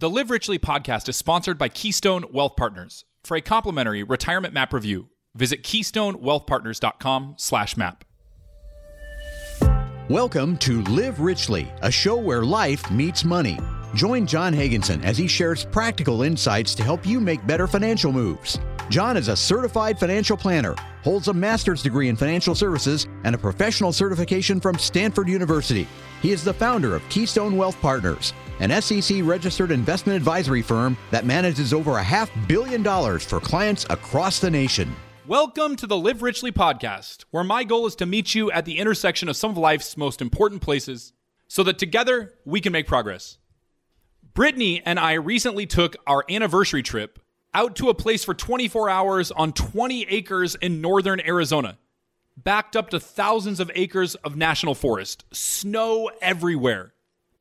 The Live Richly podcast is sponsored by Keystone Wealth Partners. For a complimentary retirement map review, visit keystonewealthpartners.com slash map. Welcome to Live Richly, a show where life meets money. Join John Hagenson as he shares practical insights to help you make better financial moves. John is a certified financial planner, holds a master's degree in financial services, and a professional certification from Stanford University. He is the founder of Keystone Wealth Partners, an SEC registered investment advisory firm that manages over a half billion dollars for clients across the nation. Welcome to the Live Richly podcast, where my goal is to meet you at the intersection of some of life's most important places so that together we can make progress. Brittany and I recently took our anniversary trip out to a place for 24 hours on 20 acres in northern Arizona, backed up to thousands of acres of national forest, snow everywhere.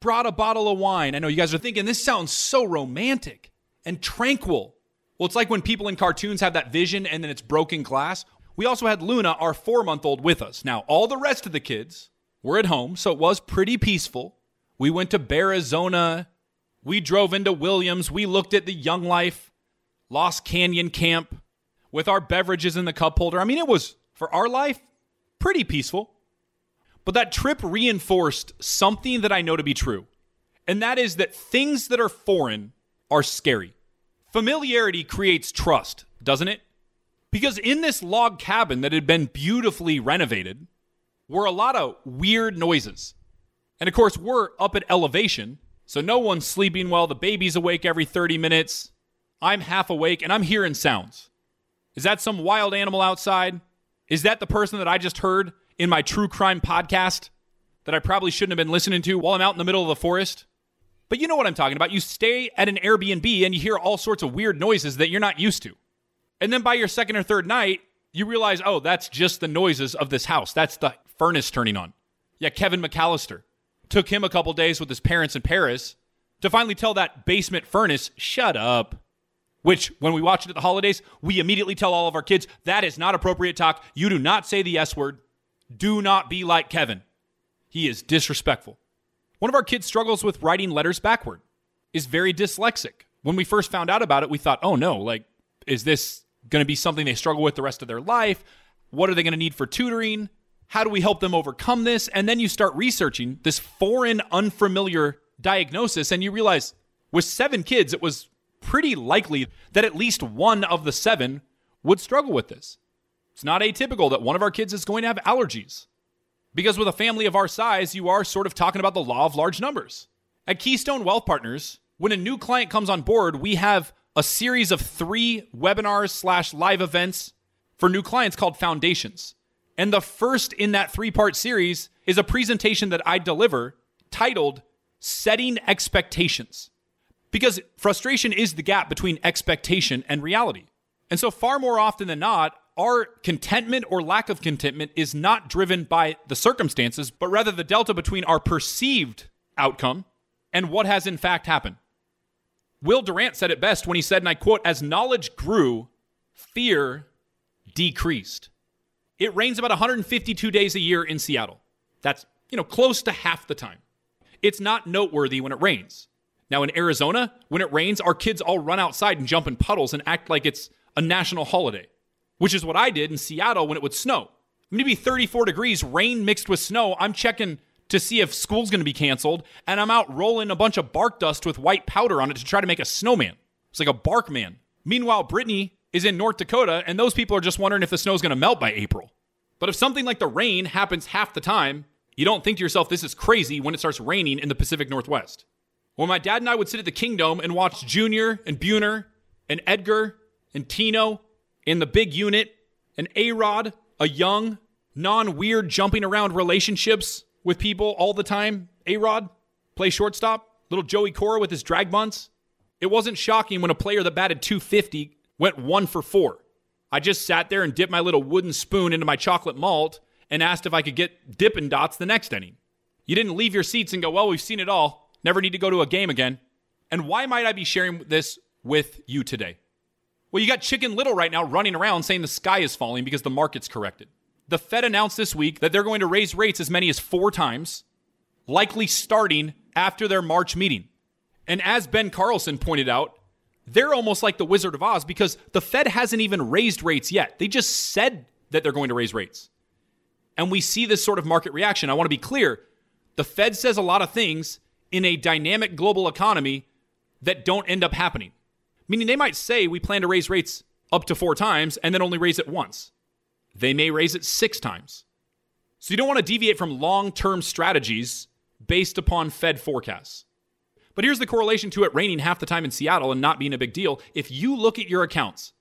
Brought a bottle of wine. I know you guys are thinking this sounds so romantic and tranquil. Well, it's like when people in cartoons have that vision and then it's broken glass. We also had Luna, our four month old, with us. Now, all the rest of the kids were at home, so it was pretty peaceful. We went to Arizona. We drove into Williams. We looked at the Young Life Lost Canyon camp with our beverages in the cup holder. I mean, it was, for our life, pretty peaceful. But that trip reinforced something that I know to be true, and that is that things that are foreign are scary. Familiarity creates trust, doesn't it? Because in this log cabin that had been beautifully renovated were a lot of weird noises. And of course, we're up at elevation, so no one's sleeping well. The baby's awake every 30 minutes. I'm half awake and I'm hearing sounds. Is that some wild animal outside? Is that the person that I just heard in my true crime podcast that I probably shouldn't have been listening to while I'm out in the middle of the forest? But you know what I'm talking about. You stay at an Airbnb and you hear all sorts of weird noises that you're not used to. And then by your second or third night, you realize, oh, that's just the noises of this house. That's the furnace turning on. Yeah, Kevin McAllister. Took him a couple days with his parents in Paris to finally tell that basement furnace, shut up. Which, when we watch it at the holidays, we immediately tell all of our kids, that is not appropriate talk. You do not say the S word. Do not be like Kevin. He is disrespectful. One of our kids struggles with writing letters backward, is very dyslexic. When we first found out about it, we thought, oh no, like, is this going to be something they struggle with the rest of their life? What are they going to need for tutoring? How do we help them overcome this? And then you start researching this foreign, unfamiliar diagnosis, and you realize with seven kids, it was pretty likely that at least one of the seven would struggle with this. It's not atypical that one of our kids is going to have allergies. Because with a family of our size, you are sort of talking about the law of large numbers. At Keystone Wealth Partners, when a new client comes on board, we have a series of three webinars slash live events for new clients called Foundations. And the first in that three part series is a presentation that I deliver titled Setting Expectations. Because frustration is the gap between expectation and reality. And so, far more often than not, our contentment or lack of contentment is not driven by the circumstances, but rather the delta between our perceived outcome and what has in fact happened. Will Durant said it best when he said, and I quote, as knowledge grew, fear decreased. It rains about 152 days a year in Seattle. That's, you know, close to half the time. It's not noteworthy when it rains. Now in Arizona, when it rains, our kids all run outside and jump in puddles and act like it's a national holiday which is what I did in Seattle when it would snow. Maybe 34 degrees, rain mixed with snow. I'm checking to see if school's going to be canceled, and I'm out rolling a bunch of bark dust with white powder on it to try to make a snowman. It's like a bark man. Meanwhile, Brittany is in North Dakota, and those people are just wondering if the snow's going to melt by April. But if something like the rain happens half the time, you don't think to yourself, this is crazy when it starts raining in the Pacific Northwest. When my dad and I would sit at the Kingdome and watch Junior and Buhner and Edgar and Tino in the big unit, an A Rod, a young, non weird jumping around relationships with people all the time. A Rod, play shortstop, little Joey Cora with his drag bunts. It wasn't shocking when a player that batted 250 went one for four. I just sat there and dipped my little wooden spoon into my chocolate malt and asked if I could get Dippin' Dots the next inning. You didn't leave your seats and go, well, we've seen it all. Never need to go to a game again. And why might I be sharing this with you today? Well, you got Chicken Little right now running around saying the sky is falling because the market's corrected. The Fed announced this week that they're going to raise rates as many as four times, likely starting after their March meeting. And as Ben Carlson pointed out, they're almost like the Wizard of Oz because the Fed hasn't even raised rates yet. They just said that they're going to raise rates. And we see this sort of market reaction. I want to be clear the Fed says a lot of things in a dynamic global economy that don't end up happening. Meaning they might say we plan to raise rates up to four times and then only raise it once. They may raise it six times. So you don't want to deviate from long term strategies based upon Fed forecasts. But here's the correlation to it raining half the time in Seattle and not being a big deal. If you look at your accounts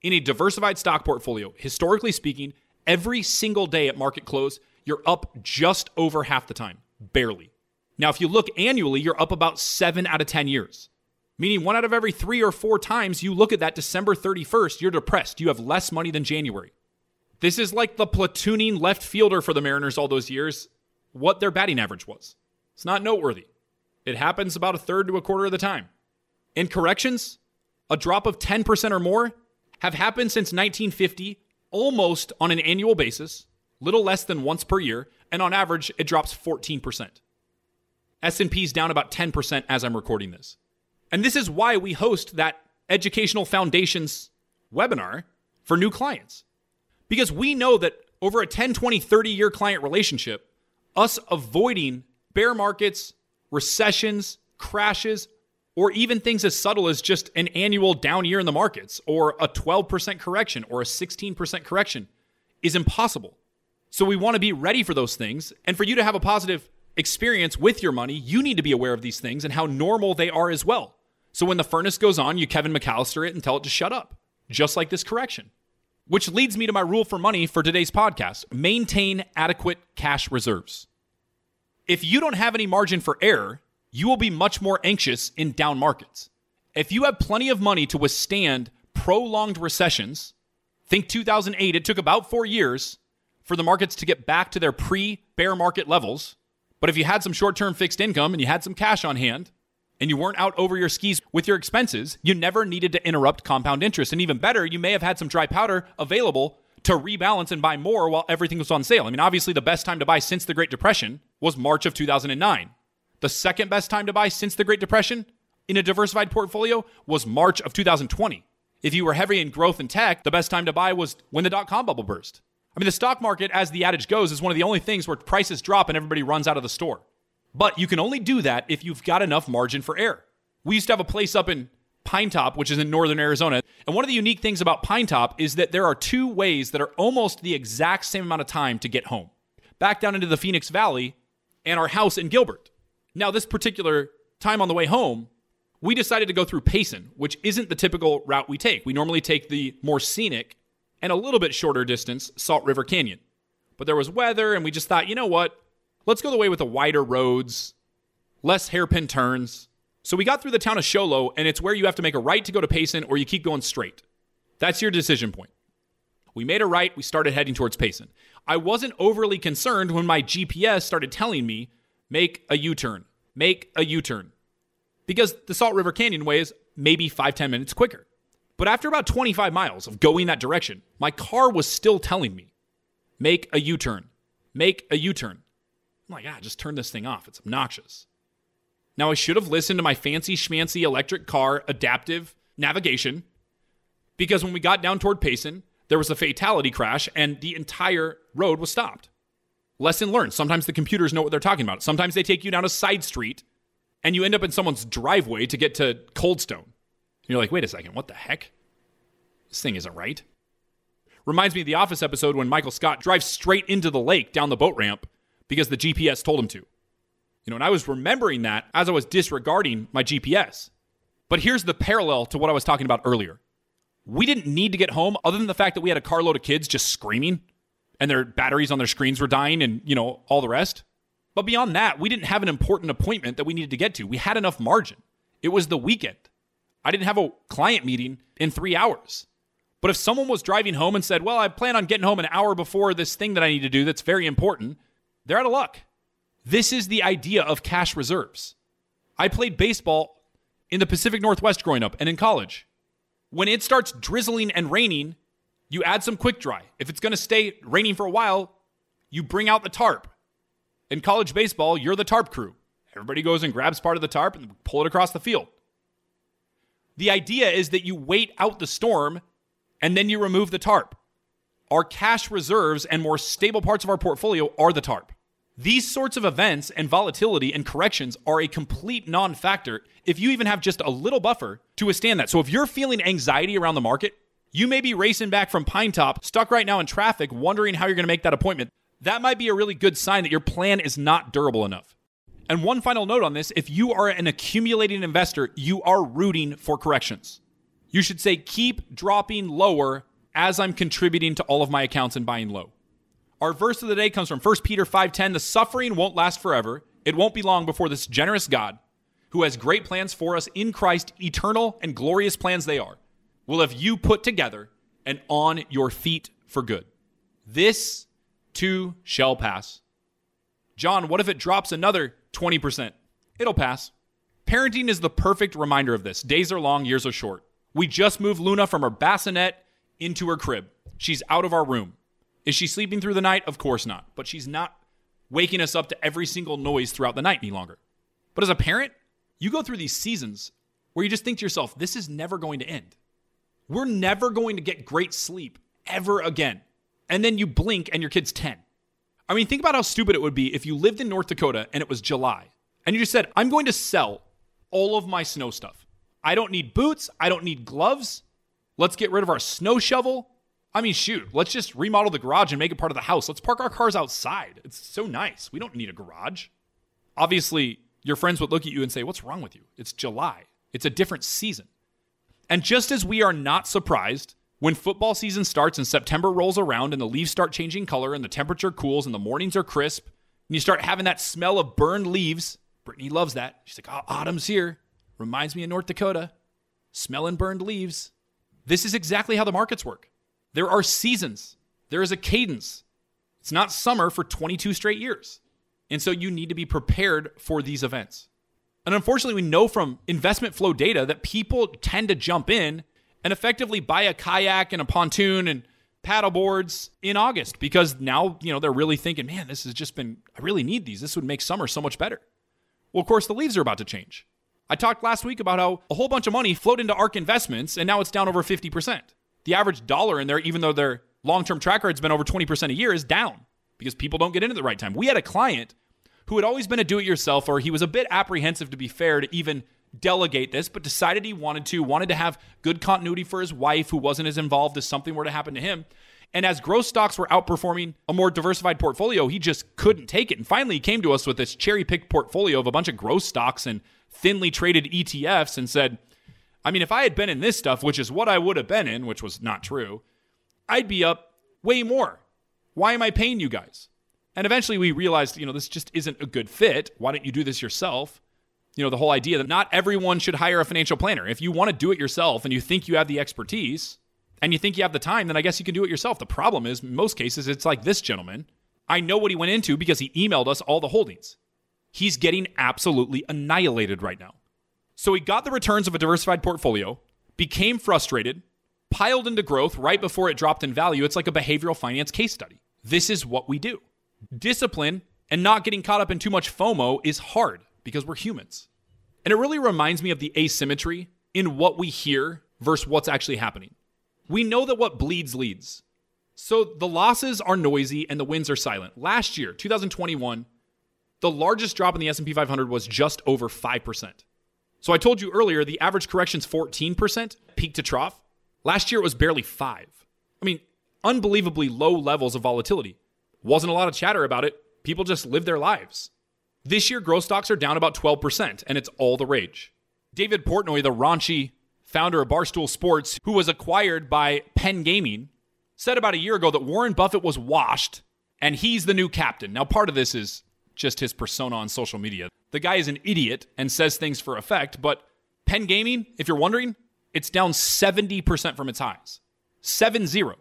in a diversified stock portfolio, historically speaking, every single day at market close, you're up just over half the time, barely. Now, if you look annually, you're up about seven out of 10 years, meaning one out of every three or four times you look at that December 31st, you're depressed. You have less money than January. This is like the platooning left fielder for the Mariners all those years, what their batting average was. It's not noteworthy. It happens about a third to a quarter of the time. In corrections, a drop of 10% or more have happened since 1950 almost on an annual basis, little less than once per year, and on average it drops 14%. S&P's down about 10% as I'm recording this. And this is why we host that Educational Foundations webinar for new clients. Because we know that over a 10, 20, 30 year client relationship, us avoiding bear markets, recessions, crashes, or even things as subtle as just an annual down year in the markets, or a 12% correction, or a 16% correction, is impossible. So we want to be ready for those things. And for you to have a positive experience with your money, you need to be aware of these things and how normal they are as well. So when the furnace goes on, you Kevin McAllister it and tell it to shut up, just like this correction. Which leads me to my rule for money for today's podcast maintain adequate cash reserves. If you don't have any margin for error, you will be much more anxious in down markets. If you have plenty of money to withstand prolonged recessions, think 2008, it took about four years for the markets to get back to their pre bear market levels. But if you had some short term fixed income and you had some cash on hand, and you weren't out over your skis with your expenses, you never needed to interrupt compound interest. And even better, you may have had some dry powder available to rebalance and buy more while everything was on sale. I mean, obviously, the best time to buy since the Great Depression was March of 2009. The second best time to buy since the Great Depression in a diversified portfolio was March of 2020. If you were heavy in growth and tech, the best time to buy was when the dot com bubble burst. I mean, the stock market, as the adage goes, is one of the only things where prices drop and everybody runs out of the store. But you can only do that if you've got enough margin for error. We used to have a place up in Pinetop, which is in northern Arizona. And one of the unique things about Pinetop is that there are two ways that are almost the exact same amount of time to get home back down into the Phoenix Valley and our house in Gilbert. Now, this particular time on the way home, we decided to go through Payson, which isn't the typical route we take. We normally take the more scenic and a little bit shorter distance Salt River Canyon. But there was weather, and we just thought, you know what? Let's go the way with the wider roads, less hairpin turns. So we got through the town of Show Low, and it's where you have to make a right to go to Payson or you keep going straight. That's your decision point. We made a right, we started heading towards Payson. I wasn't overly concerned when my GPS started telling me make a U turn, make a U turn. Because the Salt River Canyon way is maybe five ten minutes quicker. But after about 25 miles of going that direction, my car was still telling me, make a U turn, make a U turn. I'm like, ah, just turn this thing off. It's obnoxious. Now, I should have listened to my fancy schmancy electric car adaptive navigation because when we got down toward Payson, there was a fatality crash and the entire road was stopped. Lesson learned. Sometimes the computers know what they're talking about. Sometimes they take you down a side street and you end up in someone's driveway to get to Coldstone. And you're like, wait a second, what the heck? This thing isn't right. Reminds me of the Office episode when Michael Scott drives straight into the lake down the boat ramp because the GPS told him to. You know, and I was remembering that as I was disregarding my GPS. But here's the parallel to what I was talking about earlier. We didn't need to get home other than the fact that we had a carload of kids just screaming and their batteries on their screens were dying and, you know, all the rest. But beyond that, we didn't have an important appointment that we needed to get to. We had enough margin. It was the weekend. I didn't have a client meeting in three hours. But if someone was driving home and said, Well, I plan on getting home an hour before this thing that I need to do that's very important, they're out of luck. This is the idea of cash reserves. I played baseball in the Pacific Northwest growing up and in college. When it starts drizzling and raining, you add some quick dry. If it's going to stay raining for a while, you bring out the tarp. In college baseball, you're the tarp crew. Everybody goes and grabs part of the tarp and pull it across the field. The idea is that you wait out the storm and then you remove the tarp. Our cash reserves and more stable parts of our portfolio are the tarp. These sorts of events and volatility and corrections are a complete non factor if you even have just a little buffer to withstand that. So if you're feeling anxiety around the market, you may be racing back from Pine Top, stuck right now in traffic, wondering how you're going to make that appointment. That might be a really good sign that your plan is not durable enough. And one final note on this if you are an accumulating investor, you are rooting for corrections. You should say, keep dropping lower as I'm contributing to all of my accounts and buying low. Our verse of the day comes from 1 Peter 5:10, "The suffering won't last forever. It won't be long before this generous God, who has great plans for us in Christ, eternal and glorious plans they are, will have you put together and on your feet for good. This too shall pass." John, what if it drops another 20%? It'll pass. Parenting is the perfect reminder of this. Days are long, years are short. We just moved Luna from her bassinet into her crib. She's out of our room. Is she sleeping through the night? Of course not. But she's not waking us up to every single noise throughout the night any longer. But as a parent, you go through these seasons where you just think to yourself, this is never going to end. We're never going to get great sleep ever again. And then you blink and your kid's 10. I mean, think about how stupid it would be if you lived in North Dakota and it was July and you just said, I'm going to sell all of my snow stuff. I don't need boots. I don't need gloves. Let's get rid of our snow shovel. I mean, shoot, let's just remodel the garage and make it part of the house. Let's park our cars outside. It's so nice. We don't need a garage. Obviously, your friends would look at you and say, What's wrong with you? It's July, it's a different season. And just as we are not surprised when football season starts and September rolls around and the leaves start changing color and the temperature cools and the mornings are crisp and you start having that smell of burned leaves, Brittany loves that. She's like, Oh, autumn's here. Reminds me of North Dakota. Smelling burned leaves. This is exactly how the markets work. There are seasons, there is a cadence. It's not summer for 22 straight years. And so you need to be prepared for these events. And unfortunately, we know from investment flow data that people tend to jump in and effectively buy a kayak and a pontoon and paddle boards in August because now, you know, they're really thinking, man, this has just been, I really need these. This would make summer so much better. Well, of course, the leaves are about to change. I talked last week about how a whole bunch of money flowed into ARK investments and now it's down over 50% the average dollar in there, even though their long term track record has been over 20% a year, is down because people don't get in at the right time. We had a client who had always been a do it yourself, or he was a bit apprehensive, to be fair, to even delegate this, but decided he wanted to, wanted to have good continuity for his wife who wasn't as involved as something were to happen to him. And as growth stocks were outperforming a more diversified portfolio, he just couldn't take it. And finally, he came to us with this cherry picked portfolio of a bunch of growth stocks and thinly traded ETFs and said, I mean, if I had been in this stuff, which is what I would have been in, which was not true, I'd be up way more. Why am I paying you guys? And eventually we realized, you know, this just isn't a good fit. Why don't you do this yourself? You know, the whole idea that not everyone should hire a financial planner. If you want to do it yourself and you think you have the expertise and you think you have the time, then I guess you can do it yourself. The problem is, most cases, it's like this gentleman. I know what he went into because he emailed us all the holdings. He's getting absolutely annihilated right now. So he got the returns of a diversified portfolio, became frustrated, piled into growth right before it dropped in value. It's like a behavioral finance case study. This is what we do. Discipline and not getting caught up in too much FOMO is hard because we're humans. And it really reminds me of the asymmetry in what we hear versus what's actually happening. We know that what bleeds leads. So the losses are noisy and the wins are silent. Last year, 2021, the largest drop in the S&P 500 was just over 5%. So I told you earlier the average correction's 14% peak to trough. Last year it was barely 5. I mean, unbelievably low levels of volatility. Wasn't a lot of chatter about it. People just live their lives. This year growth stocks are down about 12% and it's all the rage. David Portnoy, the raunchy founder of Barstool Sports, who was acquired by Penn Gaming, said about a year ago that Warren Buffett was washed and he's the new captain. Now, part of this is just his persona on social media. The guy is an idiot and says things for effect, but Penn Gaming, if you're wondering, it's down 70% from its highs. 7 0.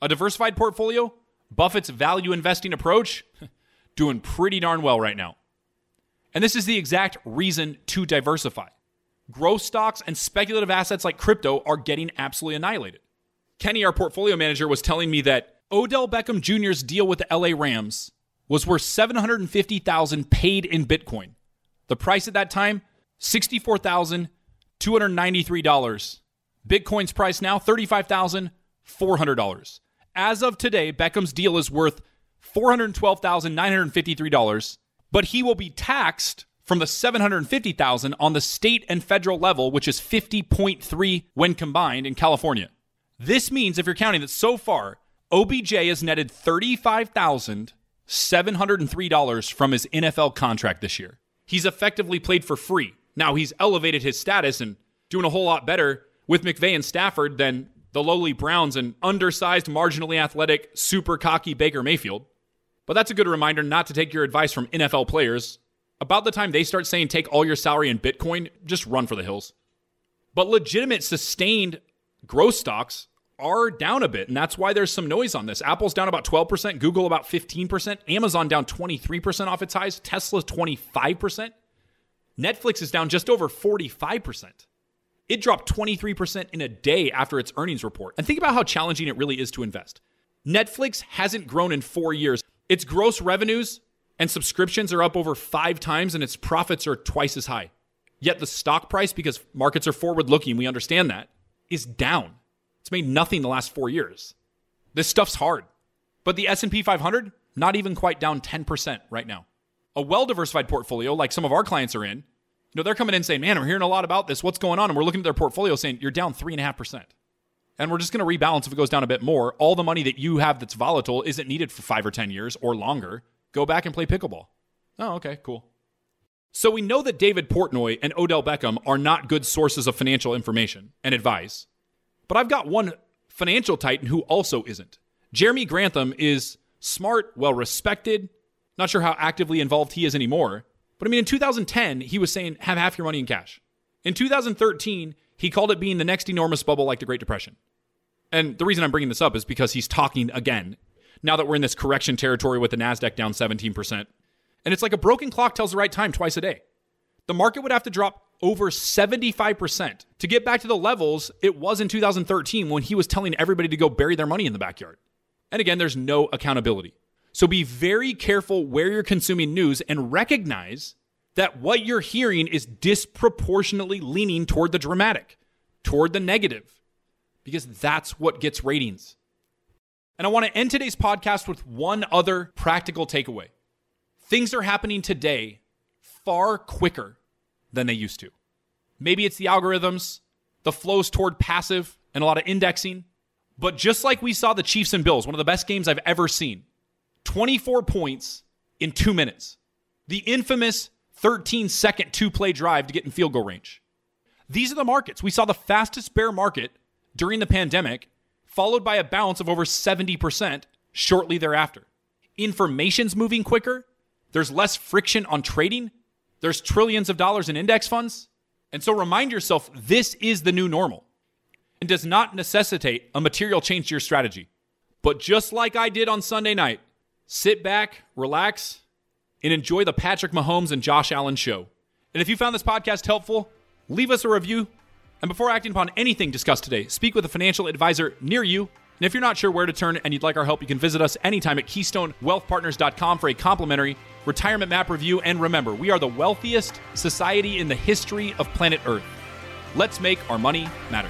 A diversified portfolio, Buffett's value investing approach, doing pretty darn well right now. And this is the exact reason to diversify. Growth stocks and speculative assets like crypto are getting absolutely annihilated. Kenny, our portfolio manager, was telling me that Odell Beckham Jr.'s deal with the LA Rams was worth 750,000 paid in Bitcoin. The price at that time, $64,293. Bitcoin's price now, $35,400. As of today, Beckham's deal is worth $412,953, but he will be taxed from the 750,000 on the state and federal level, which is 50.3 when combined in California. This means if you're counting that so far, OBJ has netted $35,703 from his NFL contract this year. He's effectively played for free. Now he's elevated his status and doing a whole lot better with McVay and Stafford than the lowly Browns and undersized, marginally athletic, super cocky Baker Mayfield. But that's a good reminder not to take your advice from NFL players. About the time they start saying take all your salary in Bitcoin, just run for the hills. But legitimate, sustained growth stocks are down a bit, and that's why there's some noise on this. Apple's down about 12%, Google about 15%, Amazon down 23% off its highs, Tesla 25%. Netflix is down just over 45%. It dropped 23% in a day after its earnings report. And think about how challenging it really is to invest. Netflix hasn't grown in four years. Its gross revenues and subscriptions are up over five times, and its profits are twice as high. Yet the stock price, because markets are forward looking, we understand that, is down. It's made nothing the last four years. This stuff's hard. But the S&P 500, not even quite down 10% right now. A well-diversified portfolio like some of our clients are in, you know, they're coming in saying, man, I'm hearing a lot about this. What's going on? And we're looking at their portfolio saying, you're down 3.5%. And we're just going to rebalance if it goes down a bit more. All the money that you have that's volatile isn't needed for five or 10 years or longer. Go back and play pickleball. Oh, okay, cool. So we know that David Portnoy and Odell Beckham are not good sources of financial information and advice. But I've got one financial titan who also isn't. Jeremy Grantham is smart, well respected. Not sure how actively involved he is anymore. But I mean, in 2010, he was saying, have half your money in cash. In 2013, he called it being the next enormous bubble like the Great Depression. And the reason I'm bringing this up is because he's talking again, now that we're in this correction territory with the NASDAQ down 17%. And it's like a broken clock tells the right time twice a day. The market would have to drop over 75% to get back to the levels it was in 2013 when he was telling everybody to go bury their money in the backyard. And again, there's no accountability. So be very careful where you're consuming news and recognize that what you're hearing is disproportionately leaning toward the dramatic, toward the negative, because that's what gets ratings. And I want to end today's podcast with one other practical takeaway. Things are happening today far quicker than they used to. Maybe it's the algorithms, the flows toward passive, and a lot of indexing. But just like we saw the Chiefs and Bills, one of the best games I've ever seen, 24 points in two minutes. The infamous 13 second two play drive to get in field goal range. These are the markets. We saw the fastest bear market during the pandemic, followed by a bounce of over 70% shortly thereafter. Information's moving quicker. There's less friction on trading. There's trillions of dollars in index funds. And so remind yourself this is the new normal and does not necessitate a material change to your strategy. But just like I did on Sunday night, sit back, relax, and enjoy the Patrick Mahomes and Josh Allen show. And if you found this podcast helpful, leave us a review. And before acting upon anything discussed today, speak with a financial advisor near you and if you're not sure where to turn and you'd like our help, you can visit us anytime at KeystoneWealthPartners.com for a complimentary retirement map review. And remember, we are the wealthiest society in the history of planet Earth. Let's make our money matter.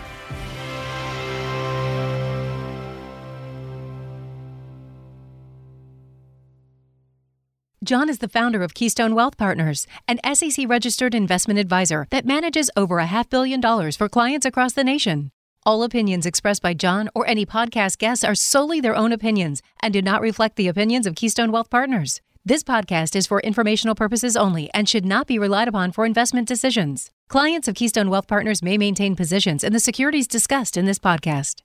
John is the founder of Keystone Wealth Partners, an SEC registered investment advisor that manages over a half billion dollars for clients across the nation. All opinions expressed by John or any podcast guests are solely their own opinions and do not reflect the opinions of Keystone Wealth Partners. This podcast is for informational purposes only and should not be relied upon for investment decisions. Clients of Keystone Wealth Partners may maintain positions in the securities discussed in this podcast.